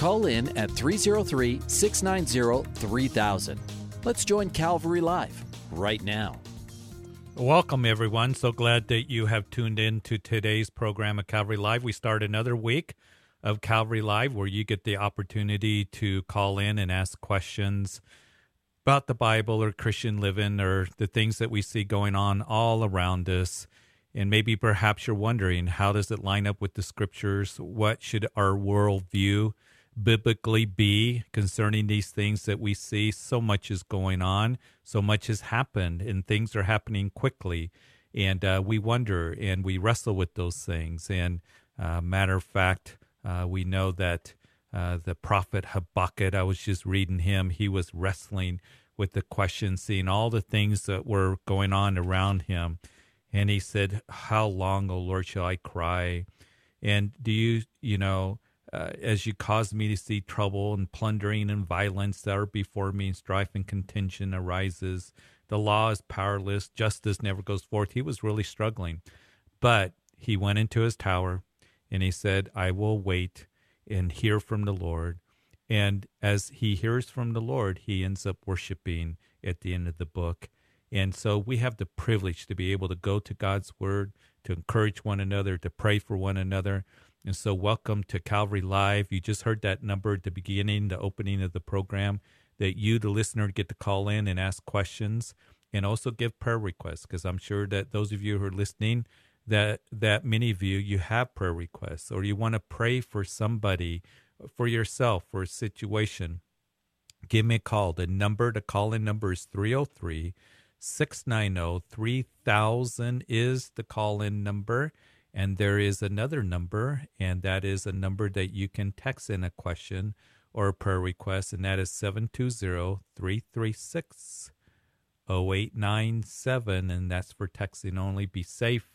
Call in at 303 690 3000. Let's join Calvary Live right now. Welcome, everyone. So glad that you have tuned in to today's program of Calvary Live. We start another week of Calvary Live where you get the opportunity to call in and ask questions about the Bible or Christian living or the things that we see going on all around us. And maybe perhaps you're wondering how does it line up with the scriptures? What should our worldview biblically be concerning these things that we see. So much is going on, so much has happened, and things are happening quickly. And uh, we wonder and we wrestle with those things. And uh, matter of fact, uh, we know that uh, the prophet Habakkuk, I was just reading him, he was wrestling with the question, seeing all the things that were going on around him. And he said, How long, O Lord, shall I cry? And do you, you know, uh, as you cause me to see trouble and plundering and violence that are before me, strife and contention arises. The law is powerless, justice never goes forth. He was really struggling. But he went into his tower and he said, I will wait and hear from the Lord. And as he hears from the Lord, he ends up worshiping at the end of the book. And so we have the privilege to be able to go to God's word, to encourage one another, to pray for one another. And so, welcome to Calvary Live. You just heard that number at the beginning, the opening of the program, that you, the listener, get to call in and ask questions and also give prayer requests. Because I'm sure that those of you who are listening, that that many of you you have prayer requests or you want to pray for somebody, for yourself, for a situation. Give me a call. The number to call in number is 303 690 3000 is the call in number. And there is another number, and that is a number that you can text in a question or a prayer request, and that is 720 336 0897. And that's for texting only. Be safe.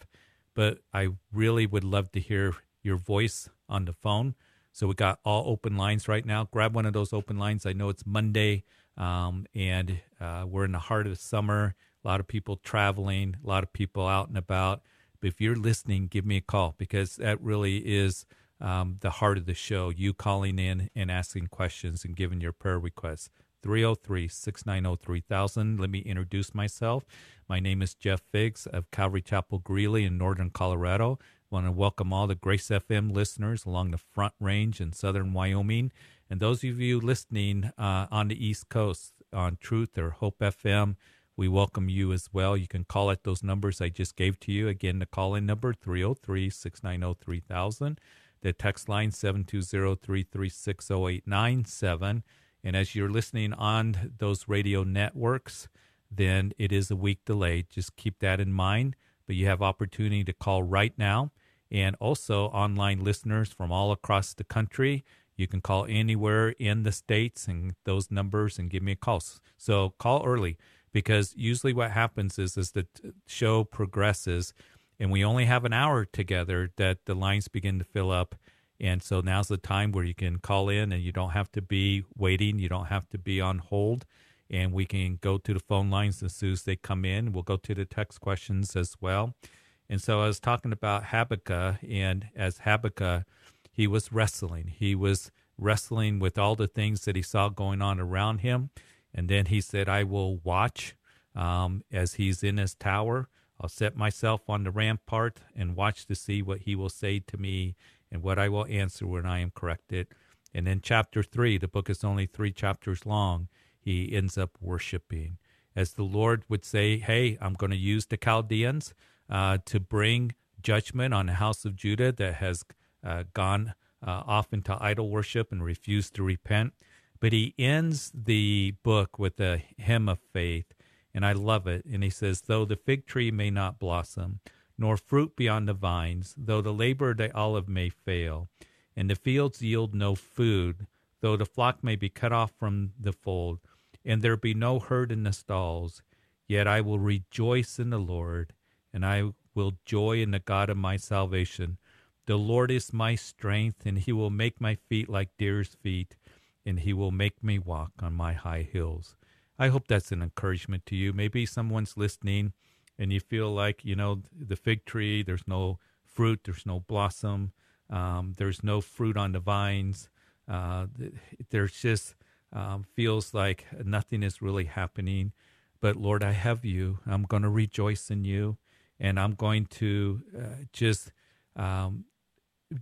But I really would love to hear your voice on the phone. So we got all open lines right now. Grab one of those open lines. I know it's Monday, um, and uh, we're in the heart of summer. A lot of people traveling, a lot of people out and about. But if you're listening, give me a call because that really is um, the heart of the show. You calling in and asking questions and giving your prayer requests. 303 690 3000. Let me introduce myself. My name is Jeff Biggs of Calvary Chapel Greeley in northern Colorado. I want to welcome all the Grace FM listeners along the Front Range in southern Wyoming. And those of you listening uh, on the East Coast on Truth or Hope FM, we welcome you as well. You can call at those numbers I just gave to you. Again, the call in number 303 690 3000. The text line 720 336 0897. And as you're listening on those radio networks, then it is a week delay. Just keep that in mind. But you have opportunity to call right now. And also online listeners from all across the country, you can call anywhere in the states and those numbers and give me a call. So call early because usually what happens is as the show progresses and we only have an hour together that the lines begin to fill up. And so now's the time where you can call in and you don't have to be waiting. You don't have to be on hold. And we can go to the phone lines as soon as they come in. We'll go to the text questions as well. And so i was talking about habakkuk and as habakkuk he was wrestling. He was wrestling with all the things that he saw going on around him and then he said, I will watch um, as he's in his tower. I'll set myself on the rampart and watch to see what he will say to me and what I will answer when I am corrected. And then, chapter three, the book is only three chapters long, he ends up worshiping. As the Lord would say, Hey, I'm going to use the Chaldeans uh, to bring judgment on the house of Judah that has uh, gone uh, off into idol worship and refused to repent. But he ends the book with a hymn of faith, and I love it. And he says, Though the fig tree may not blossom, nor fruit be on the vines, though the labor of the olive may fail, and the fields yield no food, though the flock may be cut off from the fold, and there be no herd in the stalls, yet I will rejoice in the Lord, and I will joy in the God of my salvation. The Lord is my strength, and he will make my feet like deer's feet, and he will make me walk on my high hills. I hope that's an encouragement to you. Maybe someone's listening and you feel like, you know, the fig tree, there's no fruit, there's no blossom, um, there's no fruit on the vines. Uh, there's just um, feels like nothing is really happening. But Lord, I have you. I'm going to rejoice in you, and I'm going to uh, just um,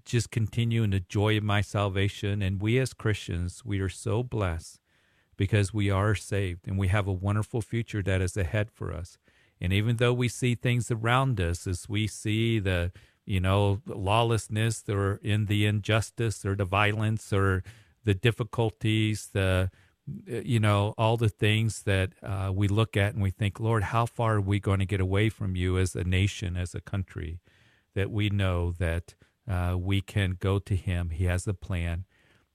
just continue in the joy of my salvation. And we as Christians, we are so blessed because we are saved and we have a wonderful future that is ahead for us. And even though we see things around us, as we see the you know lawlessness or in the injustice or the violence or the difficulties, the you know all the things that uh, we look at and we think, Lord, how far are we going to get away from you as a nation, as a country? That we know that uh, we can go to Him. He has a plan,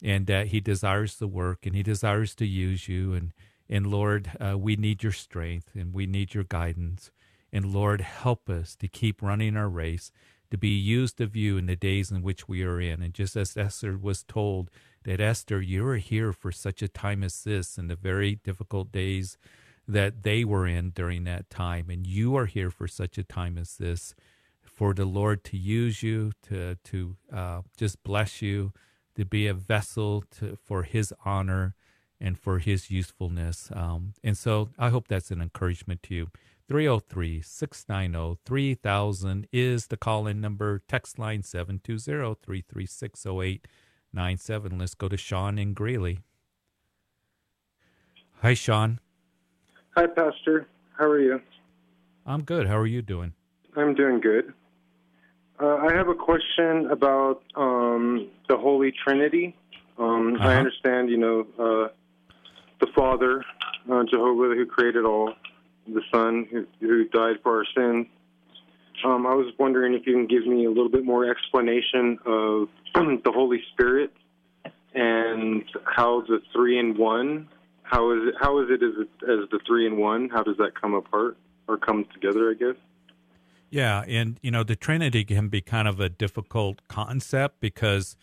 and that He desires the work, and He desires to use you. And and Lord, uh, we need Your strength, and we need Your guidance. And Lord, help us to keep running our race, to be used of You in the days in which we are in. And just as Esther was told that Esther, you are here for such a time as this, in the very difficult days that they were in during that time, and you are here for such a time as this for the Lord to use you, to to uh, just bless you, to be a vessel to, for His honor and for His usefulness. Um, and so I hope that's an encouragement to you. 303 690 3000 is the call in number. Text line 720 336 0897. Let's go to Sean in Greeley. Hi, Sean. Hi, Pastor. How are you? I'm good. How are you doing? I'm doing good. Uh, I have a question about um, the Holy Trinity. Um, uh-huh. I understand, you know, uh, the Father, uh, Jehovah, who created all, the Son, who, who died for our sins. Um, I was wondering if you can give me a little bit more explanation of the Holy Spirit and how the three in one. How is it? How is it as, as the three in one? How does that come apart or come together? I guess. Yeah, and you know the Trinity can be kind of a difficult concept because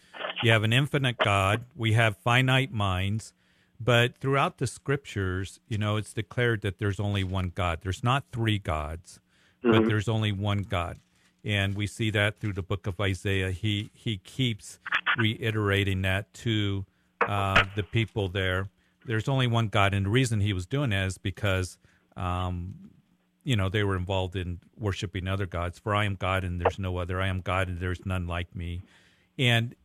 you have an infinite God, we have finite minds, but throughout the scriptures, you know, it's declared that there's only one God. There's not three gods, mm-hmm. but there's only one God. And we see that through the book of Isaiah. He he keeps reiterating that to uh, the people there. There's only one God, and the reason he was doing that is because um, you know, they were involved in worshiping other gods. For I am God and there's no other. I am God and there's none like me. And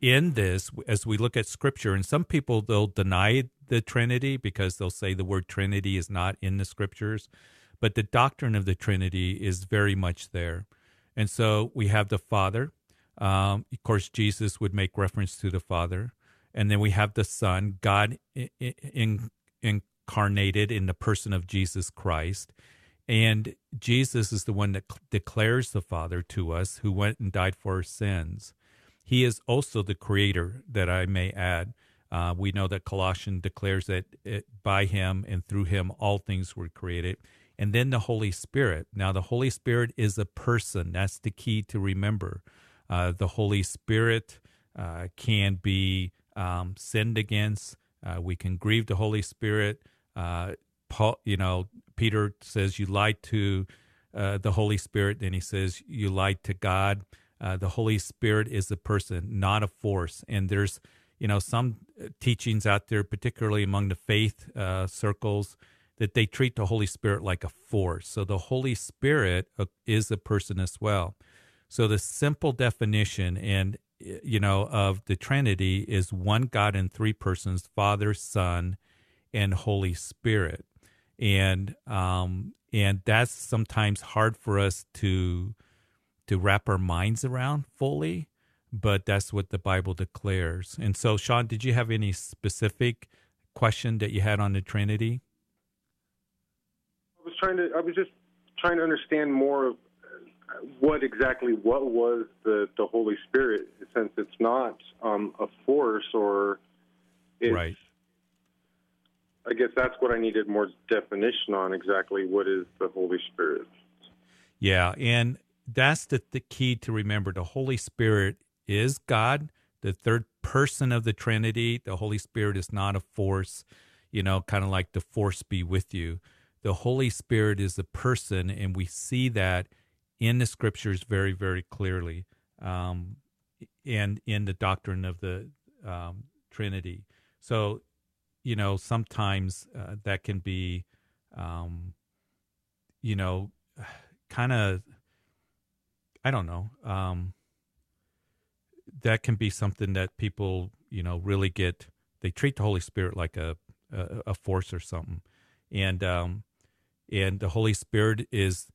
in this, as we look at scripture, and some people they'll deny the Trinity because they'll say the word Trinity is not in the scriptures, but the doctrine of the Trinity is very much there. And so we have the Father. Um, of course, Jesus would make reference to the Father. And then we have the Son, God in, in, incarnated in the person of Jesus Christ. And Jesus is the one that declares the Father to us, who went and died for our sins. He is also the creator, that I may add. Uh, we know that Colossians declares that it, by him and through him all things were created. And then the Holy Spirit. Now, the Holy Spirit is a person. That's the key to remember. Uh, the Holy Spirit uh, can be um, sinned against. Uh, we can grieve the Holy Spirit. Uh, Paul, you know, Peter says you lied to uh, the Holy Spirit. Then he says you lied to God. Uh, the Holy Spirit is a person, not a force. And there's, you know, some teachings out there, particularly among the faith uh, circles, that they treat the Holy Spirit like a force. So the Holy Spirit uh, is a person as well. So the simple definition and you know of the Trinity is one God in three persons: Father, Son, and Holy Spirit and um, and that's sometimes hard for us to to wrap our minds around fully but that's what the bible declares and so sean did you have any specific question that you had on the trinity i was trying to i was just trying to understand more of what exactly what was the the holy spirit since it's not um, a force or It's, Right. I guess that's what I needed more definition on exactly what is the Holy Spirit. Yeah, and that's the, the key to remember. The Holy Spirit is God, the third person of the Trinity. The Holy Spirit is not a force, you know, kind of like the force be with you. The Holy Spirit is a person, and we see that in the scriptures very, very clearly, um, and in the doctrine of the um, Trinity. So, you know, sometimes uh, that can be, um, you know, kind of I don't know. Um, that can be something that people, you know, really get. They treat the Holy Spirit like a a, a force or something, and um, and the Holy Spirit is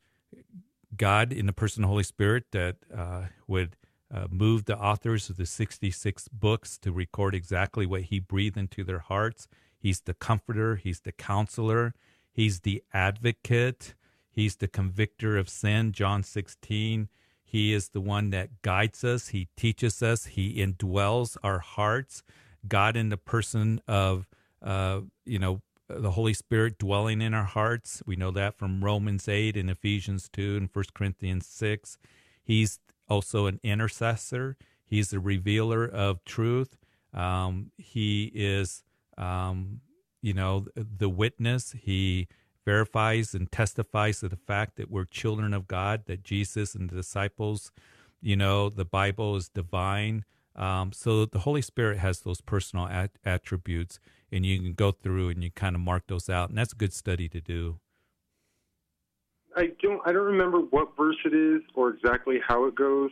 God in the person of the Holy Spirit that uh, would uh, move the authors of the sixty six books to record exactly what He breathed into their hearts. He's the Comforter. He's the Counselor. He's the Advocate. He's the convictor of sin, John 16. He is the one that guides us. He teaches us. He indwells our hearts. God in the person of, uh, you know, the Holy Spirit dwelling in our hearts. We know that from Romans 8 and Ephesians 2 and 1 Corinthians 6. He's also an intercessor. He's a revealer of truth. Um, he is, um, you know, the witness. He verifies and testifies to the fact that we're children of God, that Jesus and the disciples, you know, the Bible is divine. Um, so the Holy Spirit has those personal at- attributes, and you can go through and you kind of mark those out, and that's a good study to do. I don't I don't remember what verse it is or exactly how it goes,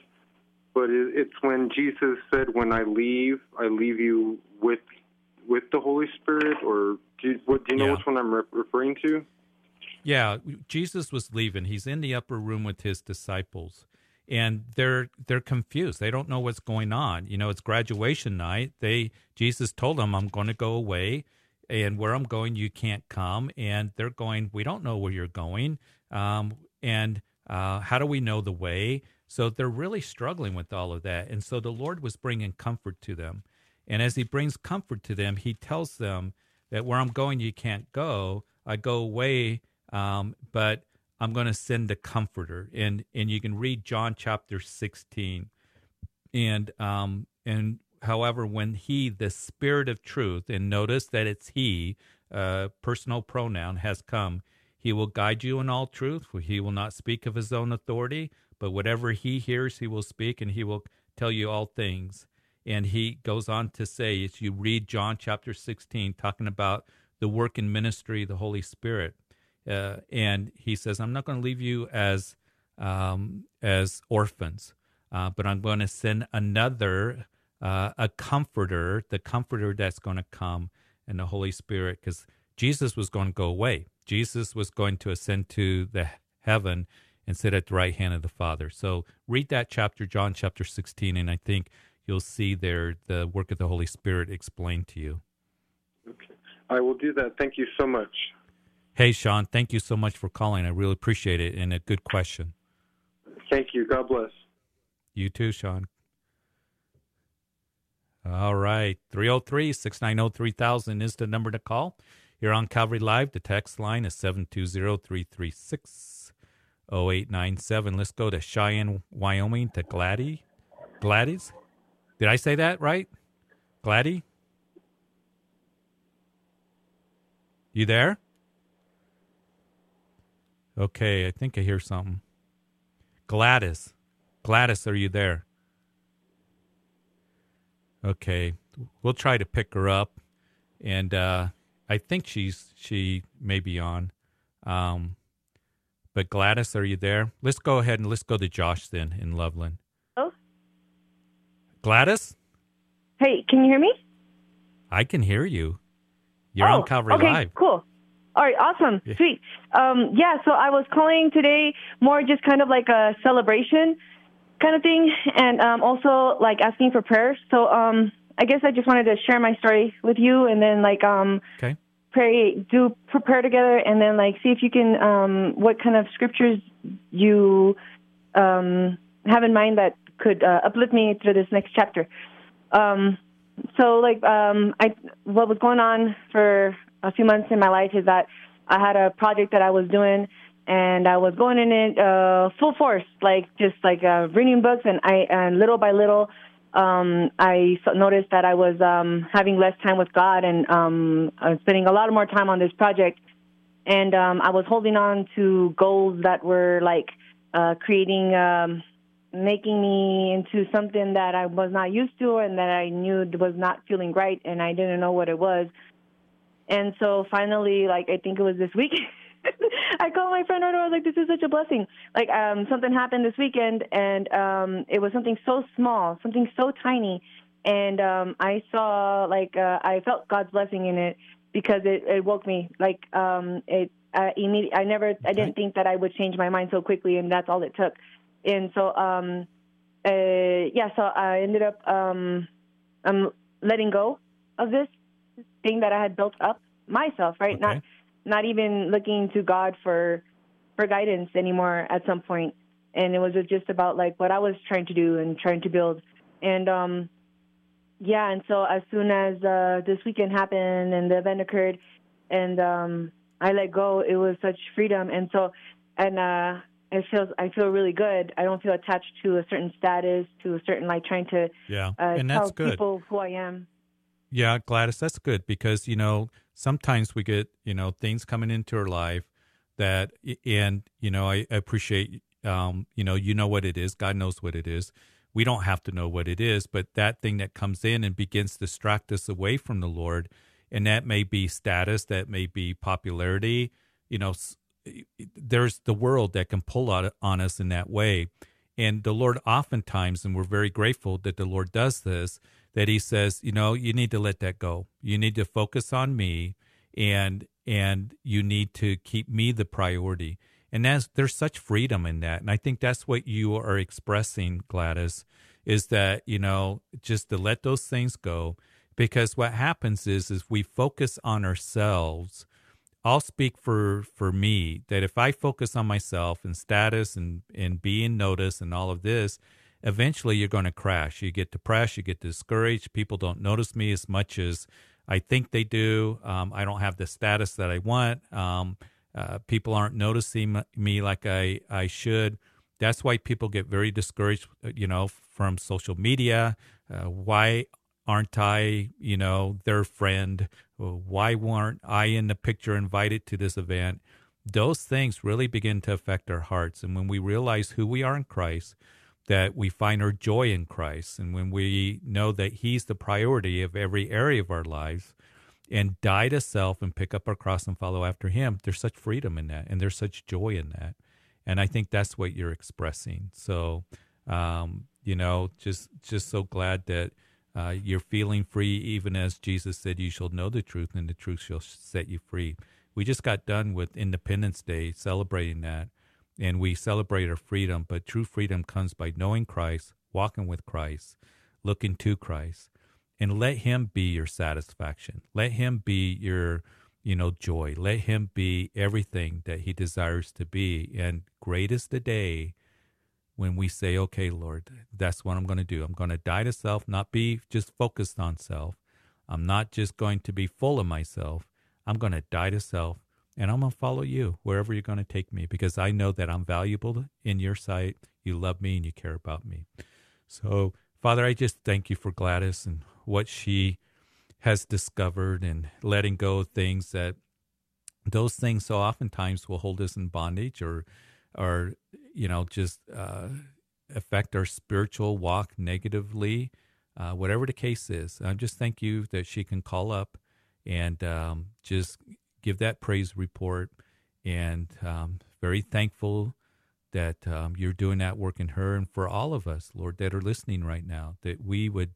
but it, it's when Jesus said, "When I leave, I leave you with with the Holy Spirit." Or do you, what? Do you know Yeah. which one I'm re- referring to? Yeah, Jesus was leaving. He's in the upper room with his disciples, and they're they're confused. They don't know what's going on. You know, it's graduation night. They Jesus told them, "I'm going to go away, and where I'm going, you can't come." And they're going, "We don't know where you're going, um, and uh, how do we know the way?" So they're really struggling with all of that. And so the Lord was bringing comfort to them, and as He brings comfort to them, He tells them that where I'm going, you can't go. I go away um, but I'm going to send a comforter, and and you can read John chapter 16, and um and however when he the Spirit of Truth, and notice that it's he, uh, personal pronoun has come, he will guide you in all truth. For he will not speak of his own authority, but whatever he hears, he will speak, and he will tell you all things. And he goes on to say, as you read John chapter 16, talking about the work and ministry of the Holy Spirit uh, and he says, "I'm not going to leave you as um, as orphans, uh, but I'm going to send another uh, a comforter, the comforter that's going to come, and the Holy Spirit, because Jesus was going to go away. Jesus was going to ascend to the heaven and sit at the right hand of the Father. So read that chapter, John chapter 16, and I think you'll see there the work of the Holy Spirit explained to you. Okay, I will do that. Thank you so much. Hey, Sean, thank you so much for calling. I really appreciate it and a good question. Thank you. God bless. You too, Sean. All right. 303 690 3000 is the number to call. You're on Calvary Live. The text line is 720 336 0897. Let's go to Cheyenne, Wyoming to Gladys. Gladys? Did I say that right? Gladys? You there? Okay, I think I hear something. Gladys. Gladys, are you there? Okay, we'll try to pick her up, and uh, I think she's she may be on. Um, but Gladys, are you there? Let's go ahead and let's go to Josh then in Loveland. Oh. Gladys, Hey, can you hear me? I can hear you. You're oh, on Calvary okay, Live. Cool. All right, awesome, Yeah. sweet. Um, yeah, so I was calling today more just kind of like a celebration kind of thing, and um, also like asking for prayers. So um, I guess I just wanted to share my story with you, and then like um, Okay. pray, do prepare together, and then like see if you can um, what kind of scriptures you um, have in mind that could uh, uplift me through this next chapter. Um, so like um, I what was going on for a few months in my life is that I had a project that I was doing and I was going in it uh, full force, like just like uh, reading books, and I and little by little, um, I noticed that I was um, having less time with God, and um, I was spending a lot more time on this project, and um, I was holding on to goals that were like uh, creating, um, making me into something that I was not used to, and that I knew was not feeling right, and I didn't know what it was. And so finally, like I think it was this week. I called my friend right away. I was like, "This is such a blessing." Like, um, something happened this weekend, and um, it was something so small, something so tiny, and um, I saw like uh, I felt God's blessing in it because it, it woke me. Like, um, it uh, immediately. I never. I didn't think that I would change my mind so quickly, and that's all it took. And so, um, uh, yeah, so I ended up um, um, letting go of this thing that I had built up myself, right? Okay. Not not even looking to God for for guidance anymore at some point. And it was just about like what I was trying to do and trying to build. And um yeah, and so as soon as uh this weekend happened and the event occurred and um I let go, it was such freedom and so and uh it feels I feel really good. I don't feel attached to a certain status, to a certain like trying to yeah, uh, and tell that's good. people who I am. Yeah, Gladys, that's good because you know sometimes we get you know things coming into our life that and you know I appreciate um you know you know what it is. God knows what it is. We don't have to know what it is, but that thing that comes in and begins to distract us away from the Lord, and that may be status, that may be popularity. You know, there's the world that can pull on us in that way. And the Lord oftentimes, and we're very grateful that the Lord does this, that he says, you know, you need to let that go. You need to focus on me and and you need to keep me the priority. And that's there's such freedom in that. And I think that's what you are expressing, Gladys, is that, you know, just to let those things go. Because what happens is is we focus on ourselves. I'll speak for for me that if I focus on myself and status and and being noticed and all of this, eventually you're going to crash. You get depressed, you get discouraged. People don't notice me as much as I think they do. Um, I don't have the status that I want. Um, uh, people aren't noticing me like I, I should. That's why people get very discouraged, uh, you know, from social media. Uh, why aren't I, you know, their friend? Why weren't I in the picture invited to this event? Those things really begin to affect our hearts. And when we realize who we are in Christ, that we find our joy in Christ. And when we know that He's the priority of every area of our lives and die to self and pick up our cross and follow after Him, there's such freedom in that and there's such joy in that. And I think that's what you're expressing. So, um, you know, just just so glad that uh, you're feeling free, even as Jesus said, "You shall know the truth, and the truth shall set you free." We just got done with Independence Day, celebrating that, and we celebrate our freedom. But true freedom comes by knowing Christ, walking with Christ, looking to Christ, and let Him be your satisfaction. Let Him be your, you know, joy. Let Him be everything that He desires to be. And great is the day when we say, okay, Lord, that's what I'm going to do. I'm going to die to self, not be just focused on self. I'm not just going to be full of myself. I'm going to die to self and I'm going to follow you wherever you're going to take me because I know that I'm valuable in your sight. You love me and you care about me. So, Father, I just thank you for Gladys and what she has discovered and letting go of things that those things so oftentimes will hold us in bondage or or you know just uh, affect our spiritual walk negatively uh, whatever the case is i just thank you that she can call up and um, just give that praise report and um, very thankful that um, you're doing that work in her and for all of us, Lord, that are listening right now, that we would,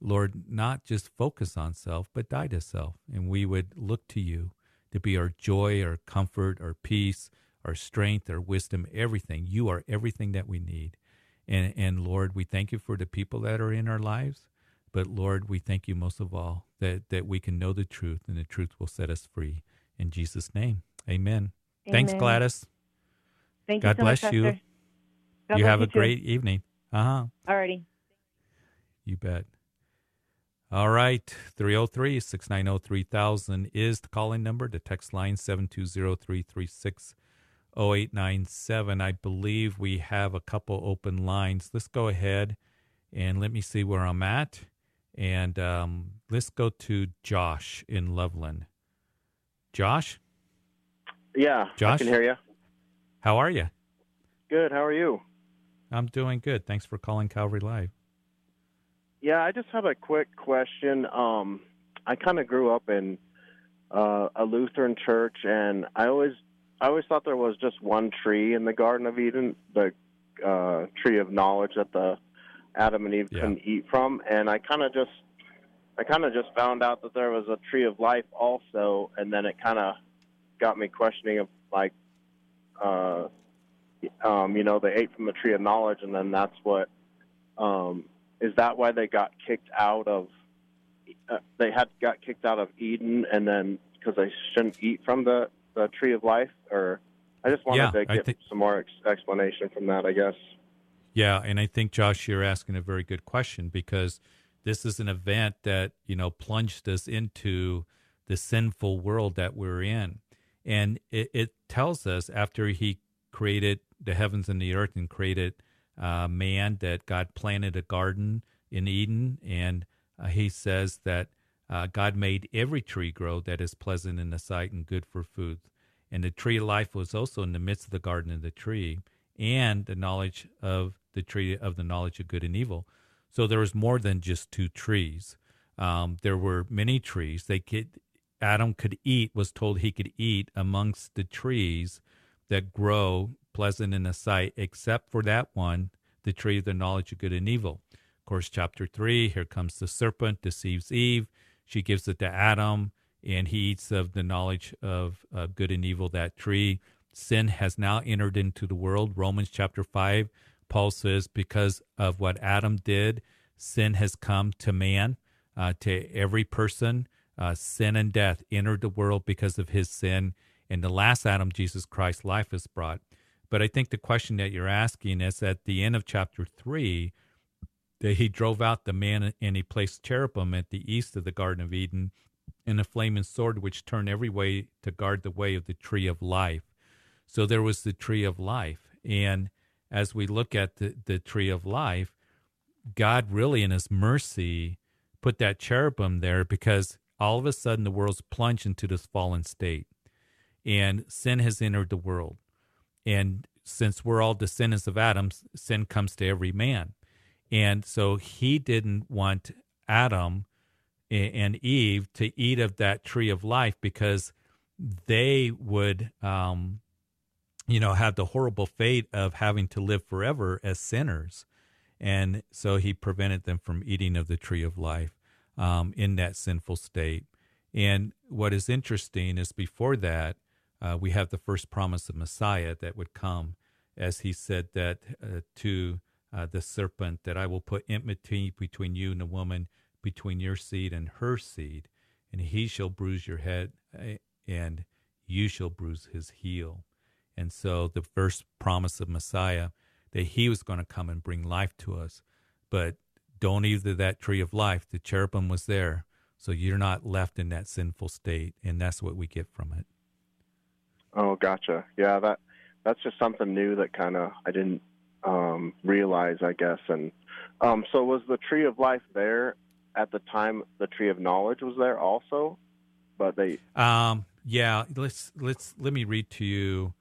Lord, not just focus on self, but die to self. And we would look to you to be our joy, our comfort, our peace, our strength, our wisdom, everything. You are everything that we need. And, and Lord, we thank you for the people that are in our lives. But Lord, we thank you most of all that, that we can know the truth and the truth will set us free. In Jesus' name, amen. amen. Thanks, Gladys. Thank God you so bless much, you. God you bless have you a too. great evening. Uh huh. Alrighty. You bet. All right. 303 690 3000 is the calling number. The text line 720 336 0897. I believe we have a couple open lines. Let's go ahead and let me see where I'm at. And um, let's go to Josh in Loveland. Josh? Yeah, Josh? I can hear you. How are you? Good. How are you? I'm doing good. Thanks for calling Calvary Live. Yeah, I just have a quick question. Um, I kind of grew up in uh, a Lutheran church, and I always, I always thought there was just one tree in the Garden of Eden, the uh, tree of knowledge that the Adam and Eve Yeah. couldn't eat from, and I kind of just, I kind of just found out that there was a tree of life also, and then it kind of got me questioning of like, uh, um, you know, they ate from the tree of knowledge, and then that's what. Um, is that why they got kicked out of? Uh, they had got kicked out of Eden, and then because they shouldn't eat from the the tree of life, or I just wanted Yeah, to get some more ex- explanation from that. I guess. Yeah, and I think Josh, you're asking a very good question because this is an event that you know plunged us into the sinful world that we're in, and it, it tells us after He created the heavens and the earth and created uh, man that God planted a garden in Eden, and uh, He says that uh, God made every tree grow that is pleasant in the sight and good for food, and the tree of life was also in the midst of the garden of the tree and the knowledge of the tree of the knowledge of good and evil. So there was more than just two trees. Um, there were many trees. They could Adam could eat was told he could eat amongst the trees that grow pleasant in the sight, except for that one, the tree of the knowledge of good and evil. Of course, chapter three, here comes the serpent, deceives Eve. She gives it to Adam, and he eats of the knowledge of uh, good and evil, that tree. Sin has now entered into the world. Romans chapter 5, Paul says, because of what Adam did, sin has come to man, uh, to every person. Uh, sin and death entered the world because of his sin. And the last Adam, Jesus Christ, life is brought. But I think the question that you're asking is at the end of chapter 3, that he drove out the man and he placed cherubim at the east of the Garden of Eden and a flaming sword which turned every way to guard the way of the tree of life. So there was the tree of life. And as we look at the, the tree of life, God really, in his mercy, put that cherubim there because all of a sudden the world's plunged into this fallen state and sin has entered the world. And since we're all descendants of Adam, sin comes to every man. And so he didn't want Adam and Eve to eat of that tree of life because they would, um, you know, have the horrible fate of having to live forever as sinners. And so he prevented them from eating of the tree of life um, in that sinful state. And what is interesting is before that, uh, we have the first promise of Messiah that would come, as he said that uh, to uh, the serpent, that I will put enmity between you and the woman, between your seed and her seed, and he shall bruise your head, eh, and you shall bruise his heel. And so the first promise of Messiah that he was going to come and bring life to us. But don't eat of that tree of life. The cherubim was there. So you're not left in that sinful state. And that's what we get from it. Oh, gotcha. Yeah, that that's just something new that kind of I didn't um, realize, I guess. And um, so, was the tree of life there at the time? The tree of knowledge was there also, but they. Um, yeah, let's let's let me read to you.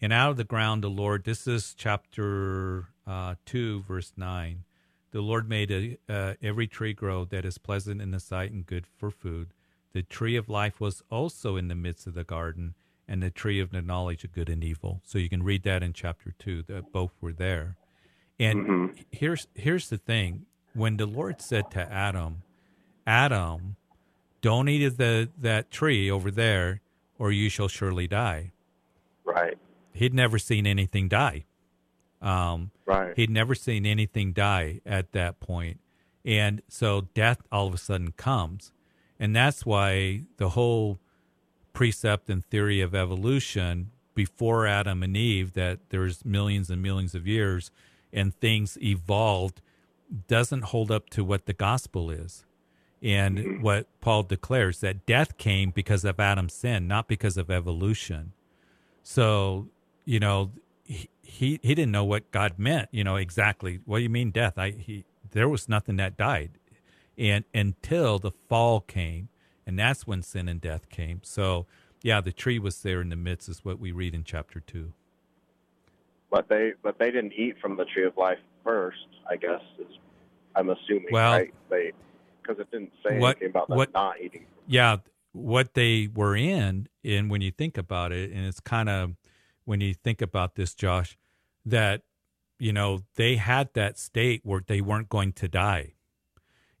And out of the ground, the Lord. This is chapter uh, two, verse nine. The Lord made a, uh, every tree grow that is pleasant in the sight and good for food. The tree of life was also in the midst of the garden, and the tree of the knowledge of good and evil. So you can read that in chapter two. That both were there. And Mhm. here's here's the thing: when the Lord said to Adam, Adam, don't eat of the that tree over there, or you shall surely die. Right. He'd never seen anything die. Um, Right. he'd never seen anything die at that point. and so death all of a sudden comes, and that's why the whole precept and theory of evolution before Adam and Eve that there's millions and millions of years and things evolved doesn't hold up to what the gospel is. And Mm-hmm. what Paul declares that death came because of Adam's sin, not because of evolution. So, you know, he, he he didn't know what God meant, you know, exactly. What do you mean death? I he there was nothing that died. And until the fall came, and that's when sin and death came. So, yeah, the tree was there in the midst is what we read in chapter 2. But they but they didn't eat from the tree of life first. I guess is I'm assuming. Well- right? They because it didn't say What- anything about them what- not eating. yeah what they were in and when you think about it and it's kind of when you think about this josh that you know they had that state where they weren't going to die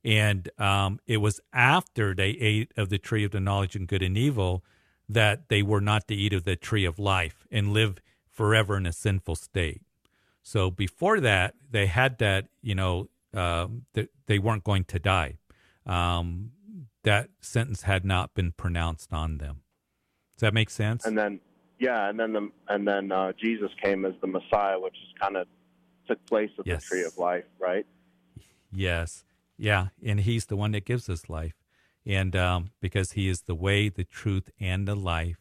and um, it was after they ate of the tree of the knowledge of good and evil that they were not to eat of the tree of life and live forever in a sinful state so before that they had that you know that they weren't going to die um, that sentence had not been pronounced on them. Does that make sense? And then yeah, and then the and then uh, Jesus came as the Messiah, which is kind of took place at Yes. the tree of life, right? yes. Yeah. And he's the one that gives us life. And um, because he is the way, the truth, and the life.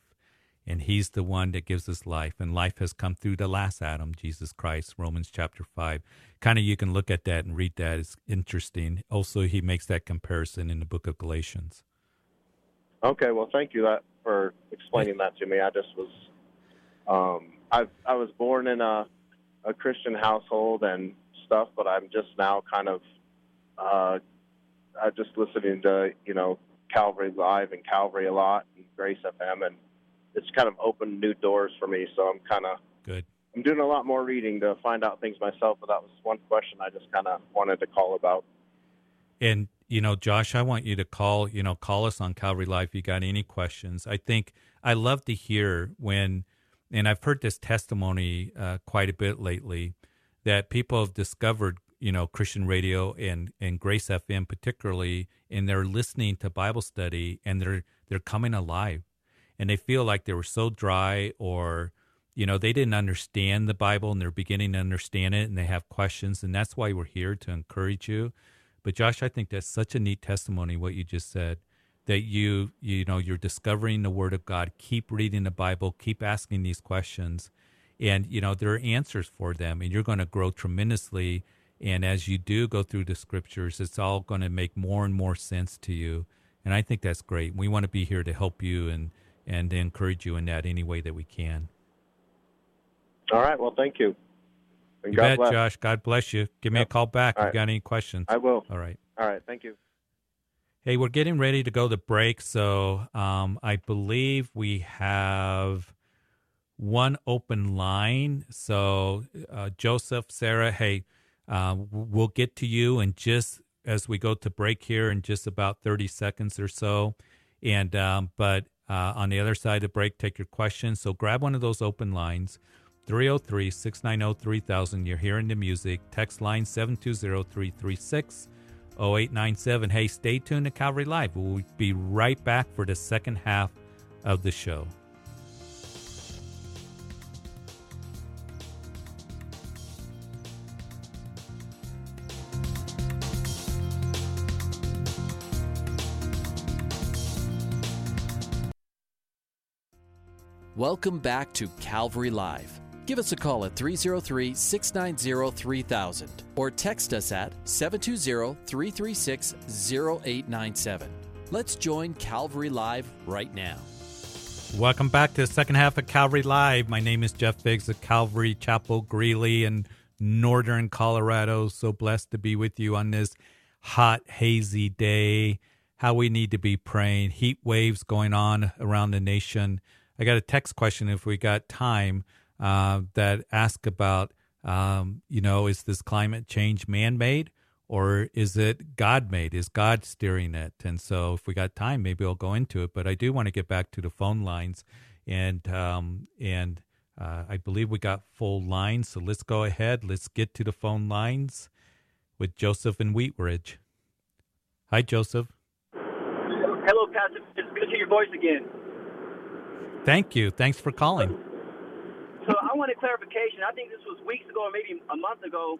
And he's the one that gives us life. And life has come through the last Adam, Jesus Christ, Romans chapter 5. Kind of you can look at that and read that. It's interesting. Also, he makes that comparison in the book of Galatians. Okay, well, thank you that for explaining that to me. I just was, um, I I was born in a a Christian household and stuff, but I'm just now kind of, uh, I just listening to you know Calvary Live and Calvary a lot and Grace FM, and it's kind of opened new doors for me. So I'm kind of Good. I'm doing a lot more reading to find out things myself. But that was one question I just kind of wanted to call about. And you know, Josh, I want you to call, you know, call us on Calvary Life if you got any questions. I think I love to hear when, and I've heard this testimony uh, quite a bit lately, that people have discovered, you know, Christian radio and and Grace FM particularly, and they're listening to Bible study and they're they're coming alive, and they feel like they were so dry or you know they didn't understand the bible and they're beginning to understand it and they have questions. And that's why we're here to encourage you but Josh, I think that's such a neat testimony what you just said that you you know you're discovering the word of God, keep reading the Bible, keep asking these questions and you know there are answers for them and you're going to grow tremendously and as you do go through the scriptures it's all going to make more and more sense to you and I think that's great. We want to be here to help you and and encourage you in that any way that we can. All right, well, thank you. And You God bet, bless. Josh. God bless you. Give me a call back All if right. you got any questions. I will. All right. All right, thank you. Hey, we're getting ready to go to break, so um, I believe we have one open line. So, uh, Joseph, Sarah, hey, uh, we'll get to you and just as we go to break here in just about thirty seconds or so. And um, but uh, on the other side of break, take your questions. So grab one of those open lines. 303 690 3000. You're hearing the music. Text line 720 336 0897. Hey, stay tuned to Calvary Live. We'll be right back for the second half of the show. Welcome back to Calvary Live. Give us a call at 303 690 3000 or text us at 720 336 0897. Let's join Calvary Live right now. Welcome back to the second half of Calvary Live. My name is Jeff Biggs of Calvary Chapel, Greeley, in northern Colorado. So blessed to be with you on this hot, hazy day. How we need to be praying. Heat waves going on around the nation. I got a text question if we got time uh, that ask about, um, you know, is this climate change man made or is it God made? Is God steering it? And so, if we got time, maybe I'll go into it. But I do want to get back to the phone lines, and um, and uh, I believe we got full lines. So let's go ahead. Let's get to the phone lines with Joseph and Wheat Ridge. Hi, Joseph. Hello, Pastor. It's good to hear your voice again. Thank you. Thanks for calling. So I wanted clarification. I think this was weeks ago or maybe a month ago.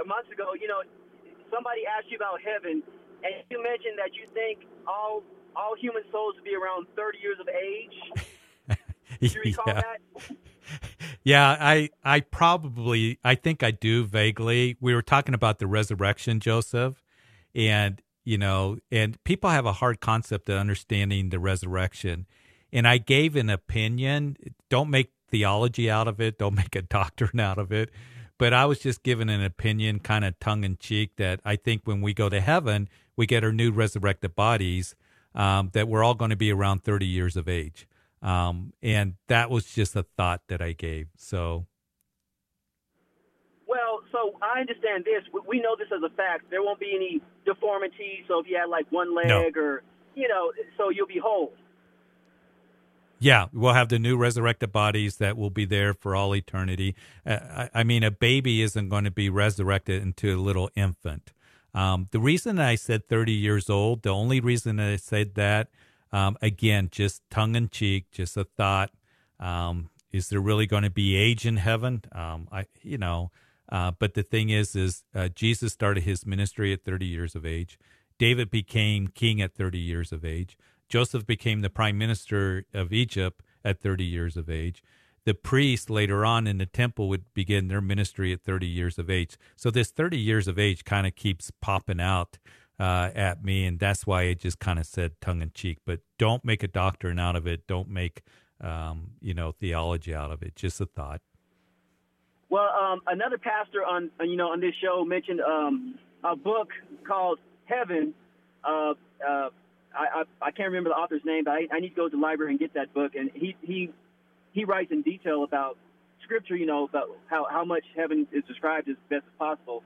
A month ago, you know, somebody asked you about heaven, and you mentioned that you think all all human souls will be around 30 years of age. Do you recall yeah. that? Yeah, I I probably I think I do vaguely. We were talking about the resurrection, Joseph, and you know, and people have a hard concept of understanding the resurrection. And I gave an opinion. Don't make theology out of it. Don't make a doctrine out of it. But I was just giving an opinion, kind of tongue in cheek, that I think when we go to heaven, we get our new resurrected bodies, um, that we're all going to be around 30 years of age. Um, and that was just a thought that I gave. So, Well, so I understand this. We- We know this as a fact. There won't be any deformity. So if you had like one leg No. or, you know, so you'll be whole. Yeah, we'll have the new resurrected bodies that will be there for all eternity. Uh, I, I mean, a baby isn't going to be resurrected into a little infant. Um, the reason I said 30 years old, the only reason I said that, um, again, just tongue in cheek, just a thought. Um, is there really going to be age in heaven? Um, I, you know, uh, but the thing is, is uh, Jesus started his ministry at 30 years of age. David became king at 30 years of age. Joseph became the prime minister of Egypt at 30 years of age. The priests later on in the temple would begin their ministry at 30 years of age. So this 30 years of age kind of keeps popping out uh, at me, and that's why I just kind of said tongue in cheek. But don't make a doctrine out of it. Don't make um, you know theology out of it. Just a thought. Well, um, another pastor on uh, you know on this show mentioned um, a book called Heaven. Uh, uh, I, I I can't remember the author's name, but I, I need to go to the library and get that book. And he he he writes in detail about scripture, you know, about how how much heaven is described as best as possible.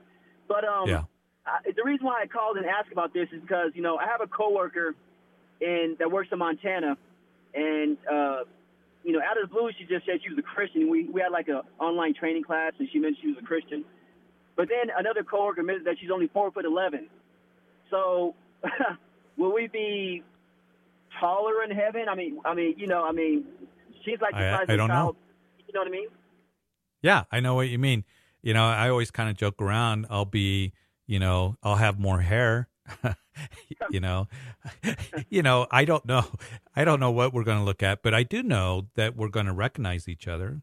But um, Yeah. I, the reason why I called and asked about this is because you know I have a coworker in that works in Montana, and uh, you know out of the blue she just said she was a Christian. We we had like a online training class, and she mentioned she was a Christian. But then another coworker admitted that she's only four foot eleven. So will we be taller in heaven? I mean, I mean, you know, I mean, she's like the I- size I of a don't know. child. You know what I mean? Yeah, I know what you mean. You know, I always kind of joke around. I'll be, you know, I'll have more hair. you know, you know, I don't know. I don't know what we're going to look at, but I do know that we're going to recognize each other.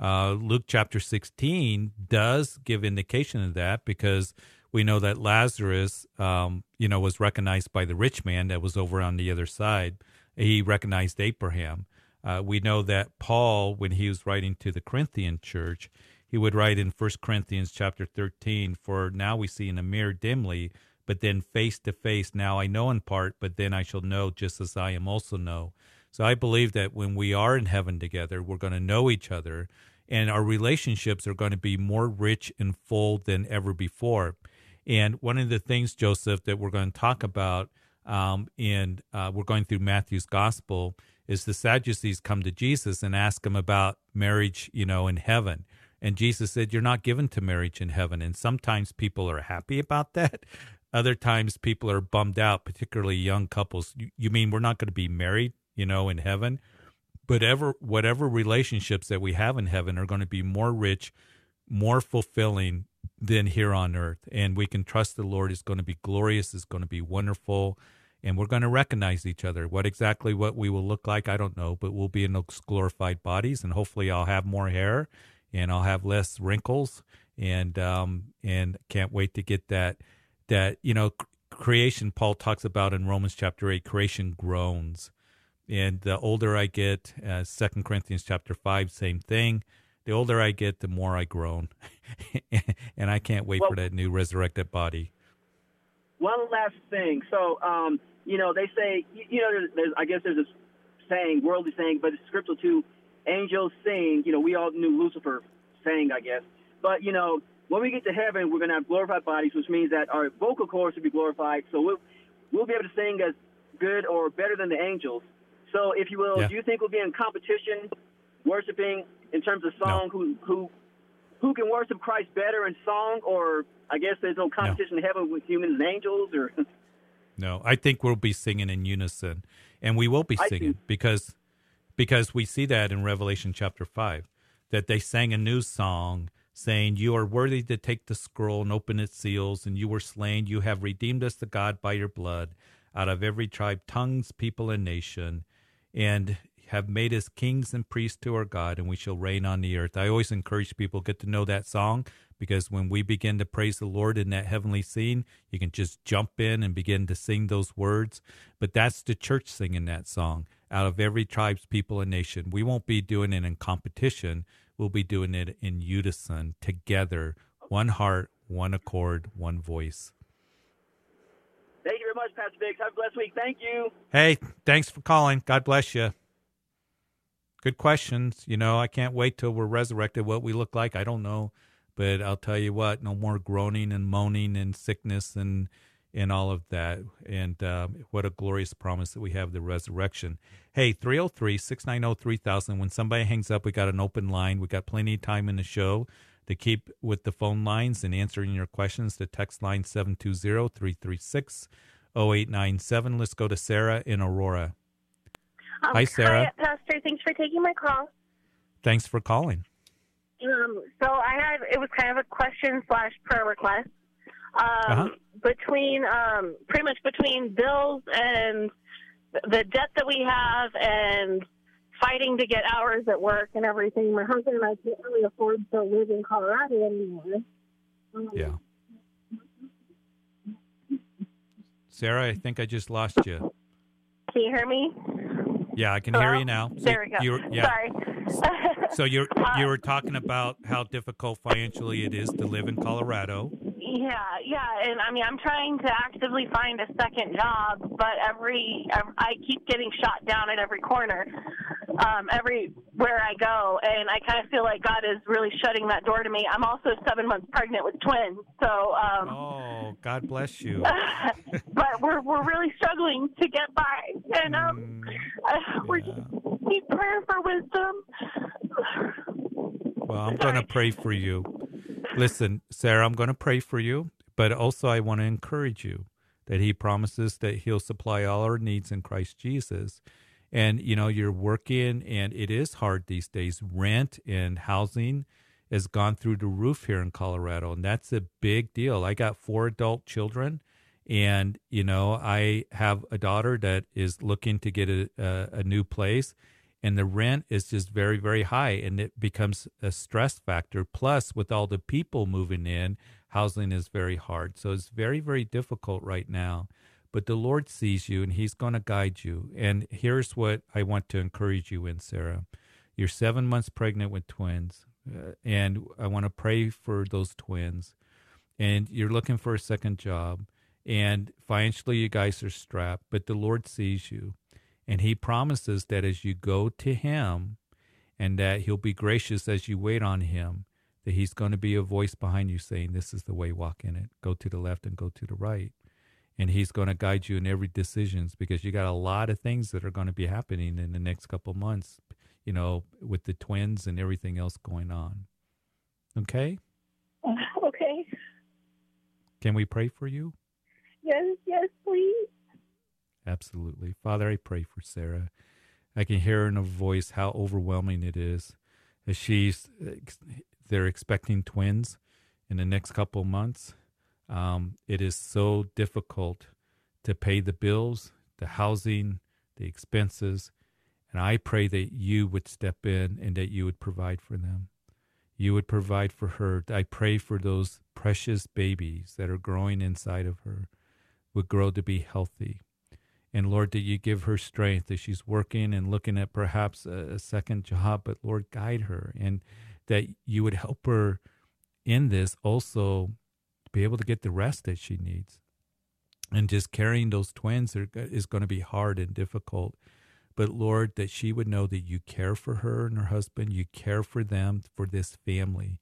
Uh, Luke chapter 16 does give indication of that because we know that Lazarus, um, you know, was recognized by the rich man that was over on the other side. He recognized Abraham. Uh, we know that Paul, when he was writing to the Corinthian church, he would write in 1 Corinthians chapter 13, For now we see in a mirror dimly, but then face to face. Now I know in part, but then I shall know just as I am also know. So I believe that when we are in heaven together, we're going to know each other, and our relationships are going to be more rich and full than ever before. And one of the things, Joseph, that we're going to talk about, um, and uh, we're going through Matthew's gospel, is the Sadducees come to Jesus and ask him about marriage, you know, in heaven. And Jesus said, You're not given to marriage in heaven. And sometimes people are happy about that. Other times people are bummed out, particularly young couples. You, you mean we're not going to be married, you know, in heaven? But ever, whatever relationships that we have in heaven are going to be more rich, more fulfilling than here on earth. And we can trust the Lord is going to be glorious, is going to be wonderful, and we're going to recognize each other. What exactly what we will look like, I don't know, but we'll be in those glorified bodies, and hopefully I'll have more hair and I'll have less wrinkles, and um and can't wait to get that that you know creation. Paul talks about in Romans chapter eight, creation groans. And the older I get, uh, Second Corinthians chapter five, same thing. The older I get, the more I groan, and I can't wait Well- for that new resurrected body. One last thing. So, um, you know, they say, you, you know, there's, there's, I guess there's a saying, worldly saying, but it's scriptural too. Angels sing. You know, we all knew Lucifer sang, I guess. But you know, when we get to heaven, we're gonna have glorified bodies, which means that our vocal cords will be glorified. So we'll we'll be able to sing as good or better than the angels. So, if you will, Yeah. do you think we'll be in competition, worshiping in terms of song? Who who who can worship Christ better in song, or I guess there's no competition in heaven with humans and angels, or No, I think we'll be singing in unison, and we will be singing because because we see that in Revelation chapter five that they sang a new song saying, You are worthy to take the scroll and open its seals, and you were slain. You have redeemed us to God by your blood out of every tribe, tongues, people, and nation, and have made us kings and priests to our God, and we shall reign on the earth. I always encourage people get to know that song because when we begin to praise the Lord in that heavenly scene, you can just jump in and begin to sing those words. But that's the church singing that song out of every tribe's people and nation. We won't be doing it in competition. We'll be doing it in unison, together, one heart, one accord, one voice. Thank you very much, Pastor Biggs. Have a blessed week. Thank you. Hey, thanks for calling. God bless you. Good questions. You know, I can't wait till we're resurrected. What we look like, I don't know. But I'll tell you what, no more groaning and moaning and sickness and and all of that. And uh, what a glorious promise that we have the resurrection. Hey, 303 690 3000. When somebody hangs up, we got an open line. We got plenty of time in the show to keep with the phone lines and answering your questions. The text line 720 336 0897. Let's go to Sarah in Aurora. Um, hi, Sarah. Hi, Pastor. Thanks for taking my call. Thanks for calling. Um, so I had it was kind of a question slash prayer request. Um, Uh-huh. Between um, pretty much between bills and the debt that we have and fighting to get hours at work and everything, my husband and I can't really afford to live in Colorado anymore. Um, Yeah. Sarah, I think I just lost you. Can you hear me? Yeah, I can Hello? hear you now. So there we go. you're- yeah. Sorry. So you're Uh, you were talking about how difficult financially it is to live in Colorado. Yeah, yeah, and I mean, I'm trying to actively find a second job, but every I keep getting shot down at every corner, um, everywhere I go, and I kind of feel like God is really shutting that door to me. I'm also seven months pregnant with twins, so um, Oh, God bless you. but we're we're really struggling to get by, and um, Mm, uh, we just need prayer for wisdom. Well, I'm going to pray for you. Listen, Sarah, I'm going to pray for you, but also I want to encourage you that He promises that He'll supply all our needs in Christ Jesus. And, you know, you're working and it is hard these days. Rent and housing has gone through the roof here in Colorado, and that's a big deal. I got four adult children. And, you know, I have a daughter that is looking to get a, a, a new place and the rent is just very very high and it becomes a stress factor plus with all the people moving in housing is very hard so it's very very difficult right now but the lord sees you and he's going to guide you. And here's what i want to encourage you in sarah. You're seven months pregnant with twins uh, and i want to pray for those twins. And you're looking for a second job. And financially you guys are strapped but the lord sees you. And he promises that as you go to him and that he'll be gracious as you wait on him, that he's going to be a voice behind you saying, This is the way, walk in it. Go to the left and go to the right. And he's going to guide you in every decisions because you got a lot of things that are going to be happening in the next couple months, you know, with the twins and everything else going on. Okay? Uh, okay. Can we pray for you? Yes, yes, please. Absolutely. Father, I pray for Sarah. I can hear in her voice how overwhelming it is as she's they're expecting twins in the next couple months. Um, it is so difficult to pay the bills, the housing, the expenses, and I pray that you would step in and that you would provide for them. You would provide for her. I pray for those precious babies that are growing inside of her would grow to be healthy and Lord, that you give her strength as she's working and looking at perhaps a, a, second job, but Lord, guide her and that you would help her in this also be able to get the rest that she needs. And just carrying those twins are, is going to be hard and difficult. But Lord, that she would know that you care for her and her husband, you care for them, for this family,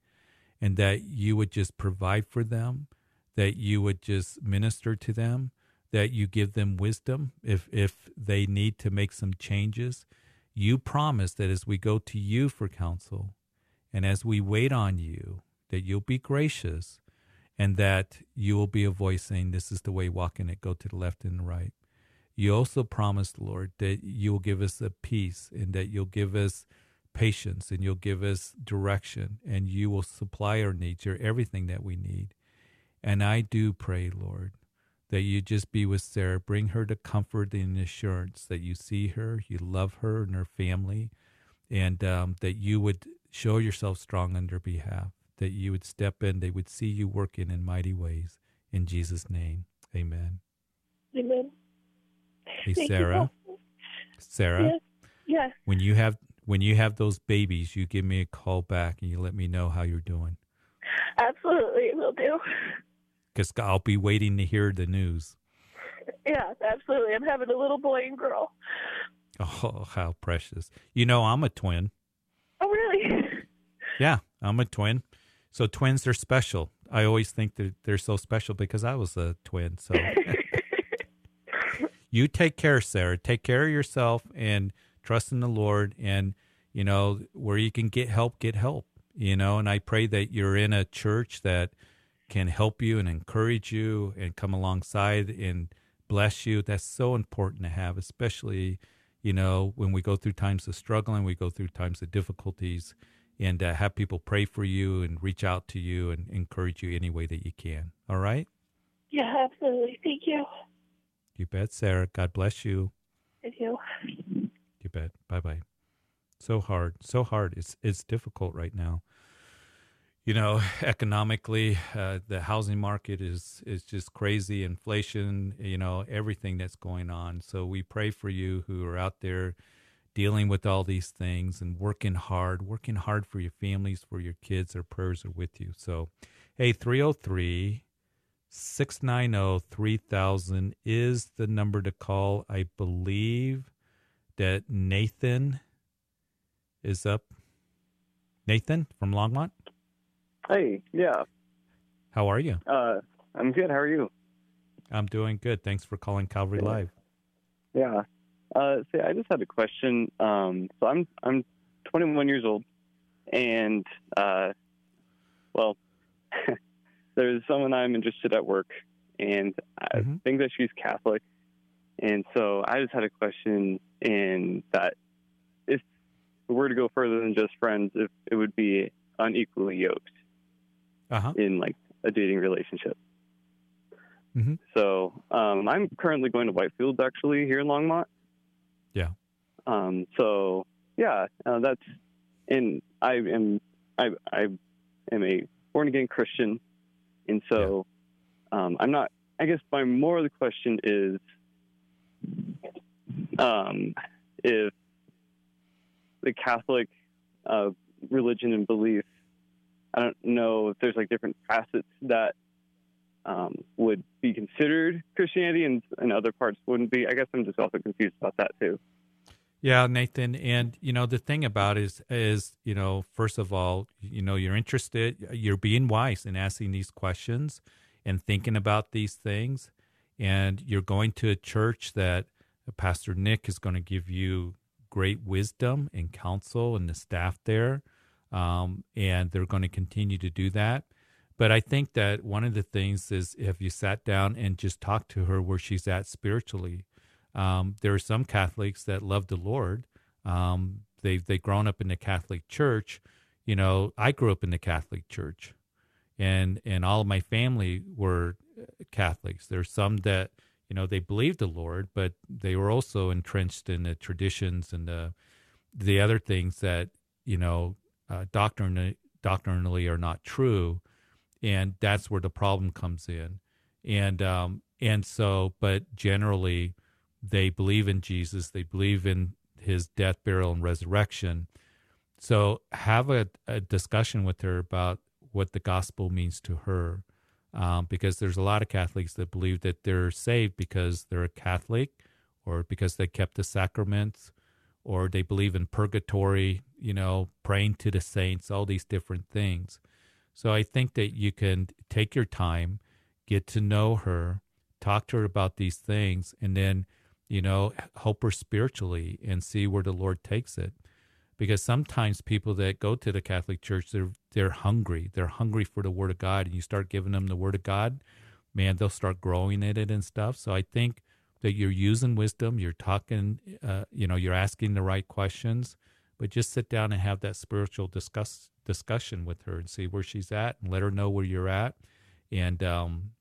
and that you would just provide for them, that you would just minister to them that you give them wisdom if if they need to make some changes. You promise that as we go to you for counsel and as we wait on you, that you'll be gracious and that you will be a voice saying, This is the way, walk in it, go to the left and the right. You also promised, Lord, that you will give us a peace and that you'll give us patience and you'll give us direction and you will supply our needs, you're everything that we need. And I do pray, Lord, that you just be with Sarah, bring her to comfort and assurance that you see her, you love her and her family, and um, that you would show yourself strong on their behalf, that you would step in, they would see you working in mighty ways. In Jesus' name, amen. Amen. Hey, Thank Sarah. Pastor. Sarah, Yes. Yes. when you have when you have those babies, you give me a call back and you let me know how you're doing. Absolutely, will do. Because I'll be waiting to hear the news. Yeah, absolutely. I'm having a little boy and girl. Oh, how precious. You know, I'm a twin. Oh, really? Yeah, I'm a twin. So twins are special. I always think that they're so special because I was a twin. So you take care, Sarah. Take care of yourself and trust in the Lord. And, you know, where you can get help, get help. You know, and I pray that you're in a church that can help you and encourage you and come alongside and bless you. That's so important to have, especially, you know, when we go through times of struggling, we go through times of difficulties, and uh, have people pray for you and reach out to you and encourage you any way that you can. All right? Yeah, absolutely. Thank you. You bet, Sarah. God bless you. Thank you. You bet. Bye bye. So hard, so hard. It's it's difficult right now. You know, economically, uh, the housing market is is just crazy. Inflation, you know, everything that's going on. So we pray for you who are out there dealing with all these things and working hard, working hard for your families, for your kids. Our prayers are with you. So, hey, 303 690 3000 is the number to call. I believe that Nathan is up. Nathan from Longmont, Hey, yeah. how are you? Uh, I'm good. How are you? I'm doing good. Thanks for calling Calvary Yeah. Live. Yeah. Uh, see, I just had a question. Um, so I'm I'm 21 years old, and uh, well, there's someone I'm interested at work, and I think that she's Catholic, and so I just had a question in that if we were to go further than just friends, if it would be unequally yoked Uh-huh. in like a dating relationship. Mhm. So um, I'm currently going to Whitefield actually here in Longmont. Yeah. Um, so yeah, uh, that's and I am I I am a born again Christian, and so um, I'm not. I guess my more of the question is, um, if the Catholic uh, religion and belief, I don't know if there's like different facets that um, would be considered Christianity and, and other parts wouldn't be. I guess I'm just also confused about that too. Yeah, Nathan, and you know the thing about is is you know first of all, you know you're interested, you're being wise in asking these questions and thinking about these things, and you're going to a church that Pastor Nick is going to give you great wisdom and counsel, and the staff there, um, and they're going to continue to do that. But I think that one of the things is if you sat down and just talked to her where she's at spiritually, um, there are some Catholics that love the Lord. Um, they've they've grown up in the Catholic Church. You know, I grew up in the Catholic Church, and and all of my family were Catholics. There's some that you know they believed the Lord, but they were also entrenched in the traditions and the the other things that you know uh, doctrinally doctrinally are not true, and that's where the problem comes in. And um, and so, but generally they believe in Jesus, they believe in his death, burial, and resurrection. So have a, a discussion with her about what the gospel means to her, um, because there's a lot of Catholics that believe that they're saved because they're a Catholic, or because they kept the sacraments, or they believe in purgatory, you know, praying to the saints, all these different things. So I think that you can take your time, get to know her, talk to her about these things, and then you know, help her spiritually and see where the Lord takes it. Because sometimes people that go to the Catholic Church, they're they're hungry. They're hungry for the Word of God, and you start giving them the Word of God, man, they'll start growing in it and stuff. So I think that you're using wisdom. You're talking, uh, you know, you're asking the right questions, but just sit down and have that spiritual discuss discussion with her and see where she's at and let her know where you're at and um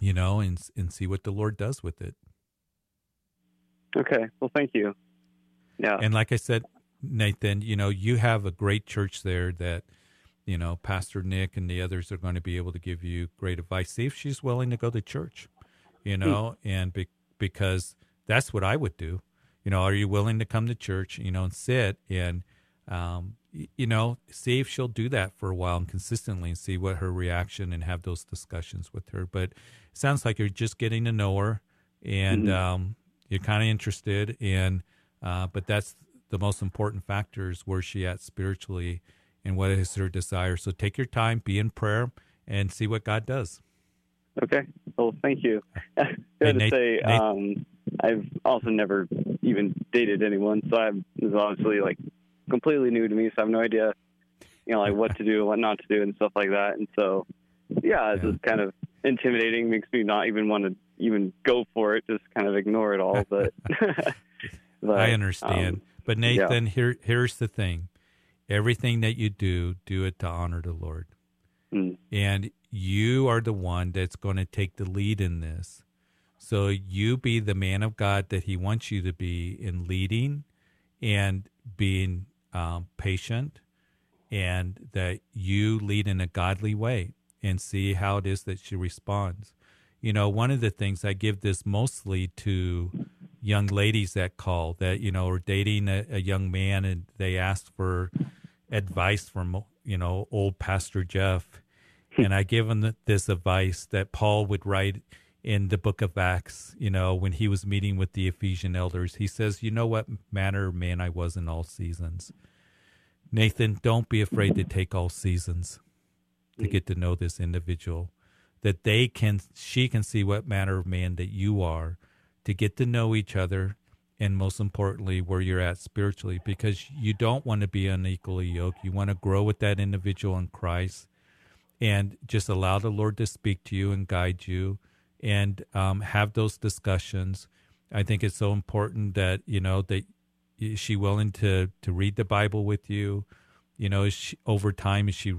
you know and and see what the lord does with it Okay. Well, thank you. Yeah. and like i said nathan you know you have a great church there that you know pastor nick and the others are going to be able to give you great advice see if she's willing to go to church you know and be, because that's what i would do you know are you willing to come to church you know and sit and um, you know see if she'll do that for a while and consistently and see what her reaction and have those discussions with her but it sounds like you're just getting to know her and Mhm. um, you're kind of interested and uh, but that's the most important factor is where she at spiritually and what is her desire so take your time be in prayer and see what god does Okay. Well, thank you. I have to Nate- say, Nate- um, I've also never even dated anyone, so this is obviously like completely new to me. So I have no idea, you know, like what to do, what not to do, and stuff like that. And so, yeah, it's just kind of intimidating. Makes me not even want to even go for it. Just kind of ignore it all. But, but I understand. um, but yeah. Nathan, here here's the thing. Everything that you do, do it to honor the Lord. Mm. And you are the one that's going to take the lead in this. So you be the man of God that he wants you to be in leading and being um, patient and that you lead in a godly way and see how it is that she responds. You know, one of the things I give this mostly to young ladies that call that, you know, are dating a, a young man and they ask for advice from, you know, old Pastor Jeff. and I give them this advice that Paul would write in the book of Acts, you know, when he was meeting with the Ephesian elders. He says, You know what manner of man I was in all seasons. Nathan, don't be afraid to take all seasons to get to know this individual. That they can, she can see what manner of man that you are, to get to know each other, and most importantly, where you're at spiritually, because you don't want to be unequally yoked. You want to grow with that individual in Christ and just allow the Lord to speak to you and guide you and um, have those discussions. I think it's so important that, you know, that is she willing to, to read the Bible with you? You know, is she, over time, is she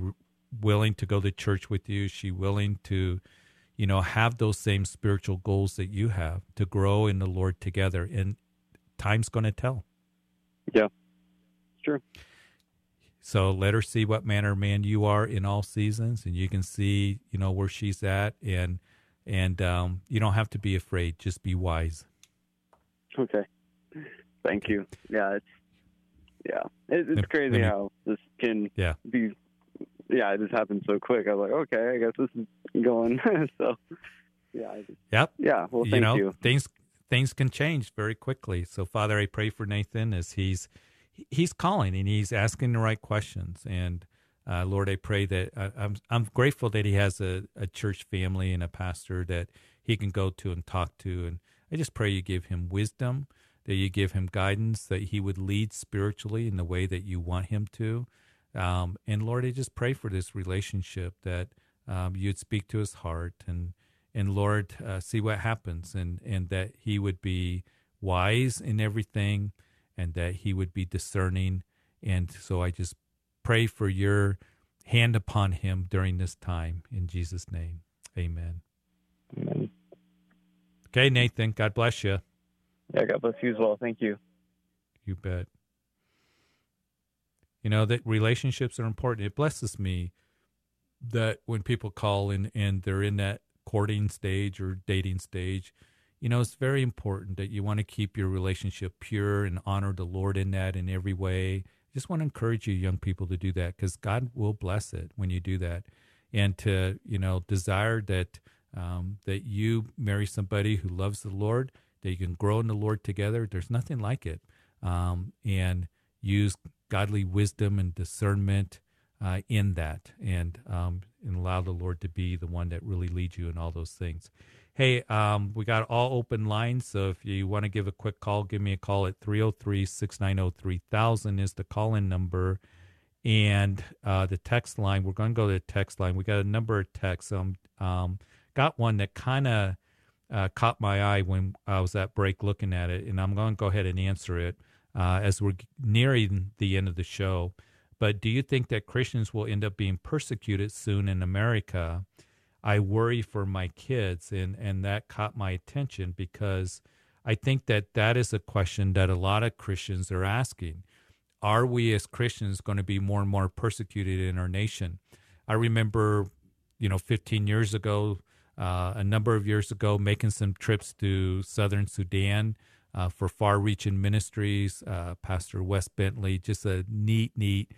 willing to go to church with you? Is she willing to, you know, have those same spiritual goals that you have to grow in the Lord together? And time's going to tell. Yeah, sure. So let her see what manner of man you are in all seasons, and you can see, you know, where she's at, and and um, you don't have to be afraid. Just be wise. Okay. Thank you. Yeah, it's yeah, it, it's crazy me- how this can Yeah. be. Yeah, it just happened so quick. I was like, okay, I guess this is going. so, yeah, just, Yep. yeah. Well, thank you know, you. things things can change very quickly. So, Father, I pray for Nathan as he's he's calling and he's asking the right questions. And uh, Lord, I pray that uh, I'm I'm grateful that he has a, a church family and a pastor that he can go to and talk to. And I just pray you give him wisdom, that you give him guidance, that he would lead spiritually in the way that you want him to. Um, and Lord, I just pray for this relationship that um, you'd speak to his heart and and Lord, uh, see what happens, and and that he would be wise in everything, and that he would be discerning. And so I just pray for your hand upon him during this time in Jesus' name, Amen. Amen. Okay, Nathan, God bless you. Yeah, God bless you as well. Thank you. You bet. You know that relationships are important. It blesses me that when people call and and they're in that courting stage or dating stage, you know, it's very important that you want to keep your relationship pure and honor the Lord in that in every way. Just want to encourage you young people to do that because God will bless it when you do that, and to you know desire that um, that you marry somebody who loves the Lord, that you can grow in the Lord together. There's nothing like it, um, and use godly wisdom and discernment uh, in that, and um, and allow the Lord to be the one that really leads you in all those things. Hey, um, we got all open lines, so if you want to give a quick call, give me a call at 303 690 3000 is the call in number. And uh, the text line, we're going to go to the text line. We got a number of texts. Um, um, got one that kind of uh, caught my eye when I was at break looking at it, and I'm going to go ahead and answer it. uh, as we're nearing the end of the show. But do you think that Christians will end up being persecuted soon in America? I worry for my kids, and and that caught my attention because I think that that is a question that a lot of Christians are asking. Are we as Christians going to be more and more persecuted in our nation? I remember, you know, 15 years ago, uh, a number of years ago, making some trips to southern Sudan uh, for far reaching ministries. Uh, Pastor Wes Bentley, just a neat, neat,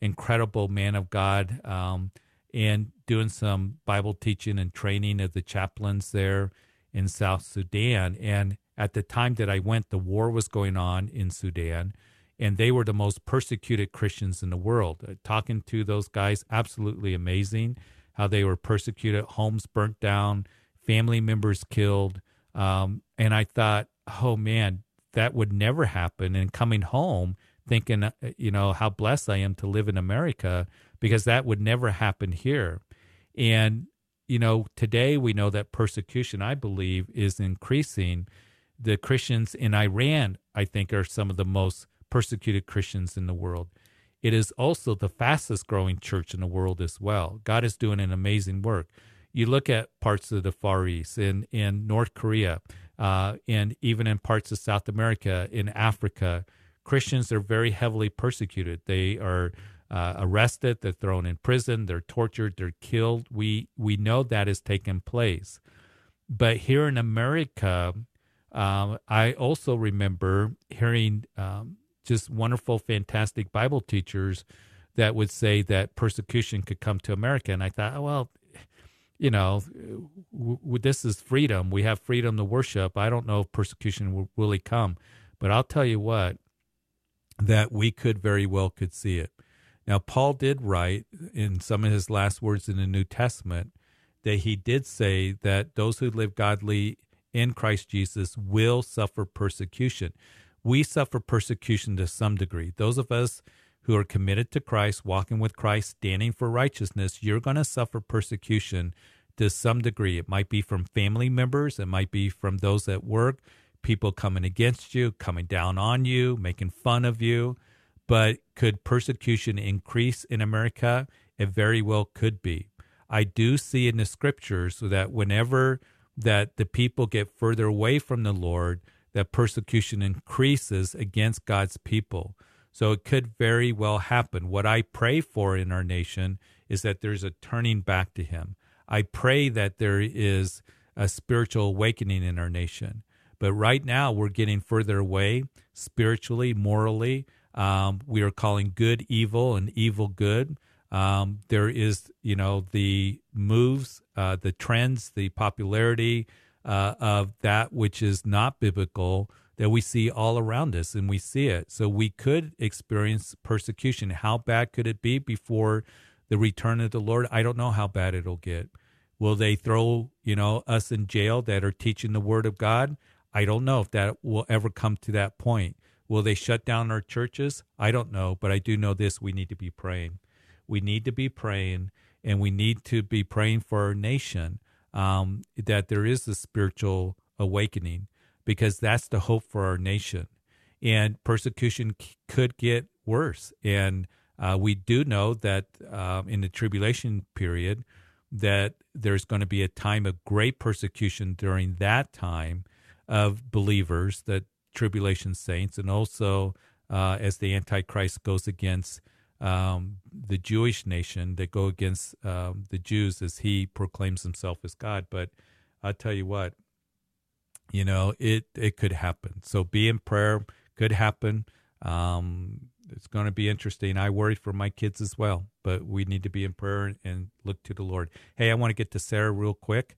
incredible man of God. Um, and doing some Bible teaching and training of the chaplains there in South Sudan. And at the time that I went, the war was going on in Sudan, and they were the most persecuted Christians in the world. Uh, talking to those guys, absolutely amazing how they were persecuted, homes burnt down, family members killed. Um, and I thought, oh man, that would never happen. And coming home, thinking, uh, you know, how blessed I am to live in America because that would never happen here. And, you know, today we know that persecution, I believe, is increasing. The Christians in Iran, I think, are some of the most persecuted Christians in the world. It is also the fastest growing church in the world as well. God is doing an amazing work. You look at parts of the Far East, in, in North Korea, uh, and even in parts of South America, in Africa, Christians are very heavily persecuted. They are uh, arrested, they're thrown in prison, they're tortured, they're killed. We we know that has taken place, but here in America, um, I also remember hearing um, just wonderful, fantastic Bible teachers that would say that persecution could come to America, and I thought, oh, well, you know, w- w- this is freedom. We have freedom to worship. I don't know if persecution will really come, but I'll tell you what, that we could very well could see it. Now, Paul did write in some of his last words in the New Testament that he did say that those who live godly in Christ Jesus will suffer persecution. We suffer persecution to some degree. Those of us who are committed to Christ, walking with Christ, standing for righteousness, you're going to suffer persecution to some degree. It might be from family members, it might be from those at work, people coming against you, coming down on you, making fun of you. But could persecution increase in America? It very well could be. I do see in the scriptures that whenever that the people get further away from the Lord, that persecution increases against God's people. So it could very well happen. What I pray for in our nation is that there's a turning back to Him. I pray that there is a spiritual awakening in our nation. But right now, we're getting further away spiritually, morally. Um, we are calling good evil and evil good. Um, there is, you know, the moves, uh, the trends, the popularity uh, of that which is not biblical that we see all around us, and we see it. So we could experience persecution. How bad could it be before the return of the Lord? I don't know how bad it'll get. Will they throw, you know, us in jail that are teaching the word of God? I don't know if that will ever come to that point. Will they shut down our churches? I don't know, but I do know this we need to be praying. We need to be praying, and we need to be praying for our nation um, that there is a spiritual awakening because that's the hope for our nation. And persecution c- could get worse. And uh, we do know that um, in the tribulation period, that there's going to be a time of great persecution during that time of believers that tribulation saints, and also uh, as the Antichrist goes against um, the Jewish nation, that go against um, the Jews as he proclaims himself as God. But I'll tell you what, you know, it it could happen. So be in prayer. Could happen. Um, it's going to be interesting. I worry for my kids as well, but we need to be in prayer and look to the Lord. Hey, I want to get to Sarah real quick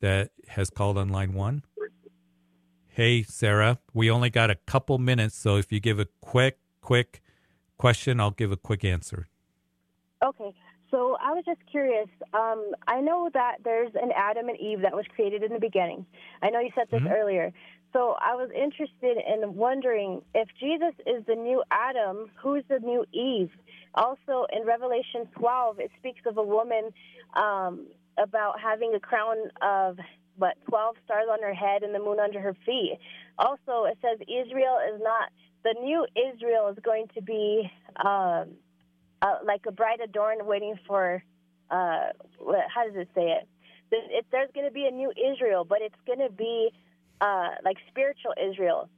that has called on line one. Hey, Sarah, we only got a couple minutes, so if you give a quick, quick question, I'll give a quick answer. Okay. So I was just curious. Um, I know that there's an Adam and Eve that was created in the beginning. I know you said this mm-hmm. earlier. So I was interested in wondering if Jesus is the new Adam, who's the new Eve? Also, in Revelation 12, it speaks of a woman um, about having a crown of but 12 stars on her head and the moon under her feet. Also, it says Israel is not the new Israel is going to be um, uh, like a bride adorned, waiting for. Uh, how does it say it? There's, it, there's going to be a new Israel, but it's going to be uh, like spiritual Israel.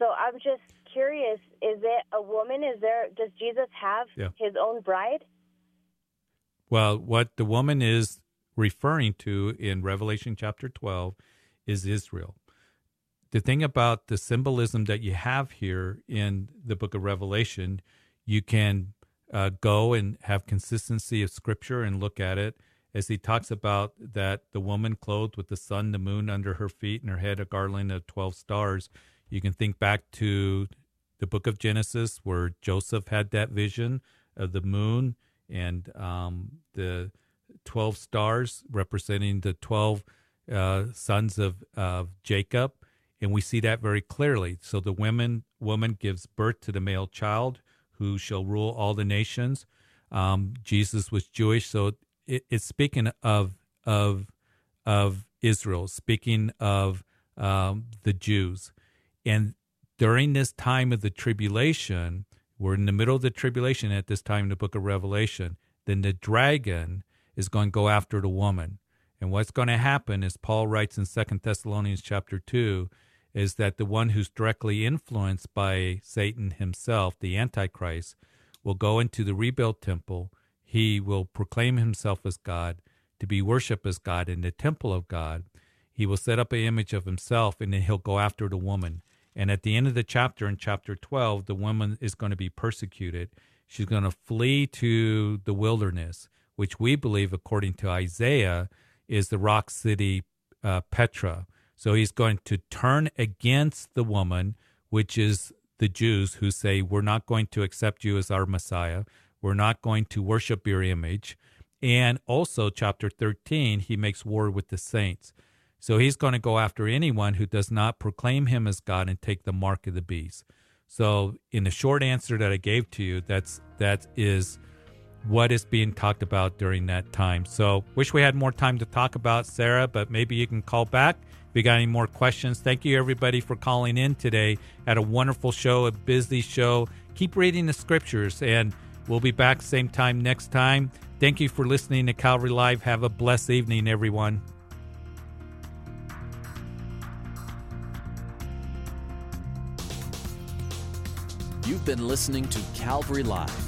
So I'm just curious: is it a woman? Is there? Does Jesus have Yeah. his own bride? Well, what the woman is referring to in Revelation chapter 12 is Israel. The thing about the symbolism that you have here in the book of Revelation, you can uh, go and have consistency of scripture and look at it as he talks about that the woman clothed with the sun, the moon under her feet, and her head a garland of 12 stars. You can think back to the book of Genesis where Joseph had that vision of the moon and um, the 12 stars representing the 12 uh, sons of, of Jacob. And we see that very clearly. So the women, woman gives birth to the male child who shall rule all the nations. Um, Jesus was Jewish, so it, it's speaking of of of Israel, speaking of um, the Jews, and during this time of the tribulation, we're in the middle of the tribulation at this time in the book of Revelation. Then the dragon is going to go after the woman, and what's going to happen, as Paul writes in Second Thessalonians chapter two, is that the one who's directly influenced by Satan himself, the Antichrist, will go into the rebuilt temple. He will proclaim himself as God, to be worshiped as God in the temple of God. He will set up an image of himself, and then he'll go after the woman. And at the end of the chapter, in chapter 12, the woman is going to be persecuted. She's going to flee to the wilderness, which we believe, according to Isaiah, is the rock city uh, Petra. So he's going to turn against the woman, which is the Jews who say, We're not going to accept you as our Messiah. We're not going to worship your image. And also, chapter 13, he makes war with the saints. So he's going to go after anyone who does not proclaim him as God and take the mark of the beast. So, in the short answer that I gave to you, that's that is what is being talked about during that time. So, wish we had more time to talk about Sarah, but maybe you can call back if you got any more questions. Thank you everybody for calling in today. Had a wonderful show, a busy show. Keep reading the scriptures, and we'll be back same time next time. Thank you for listening to Calvary Live. Have a blessed evening, everyone. You've been listening to Calvary Live.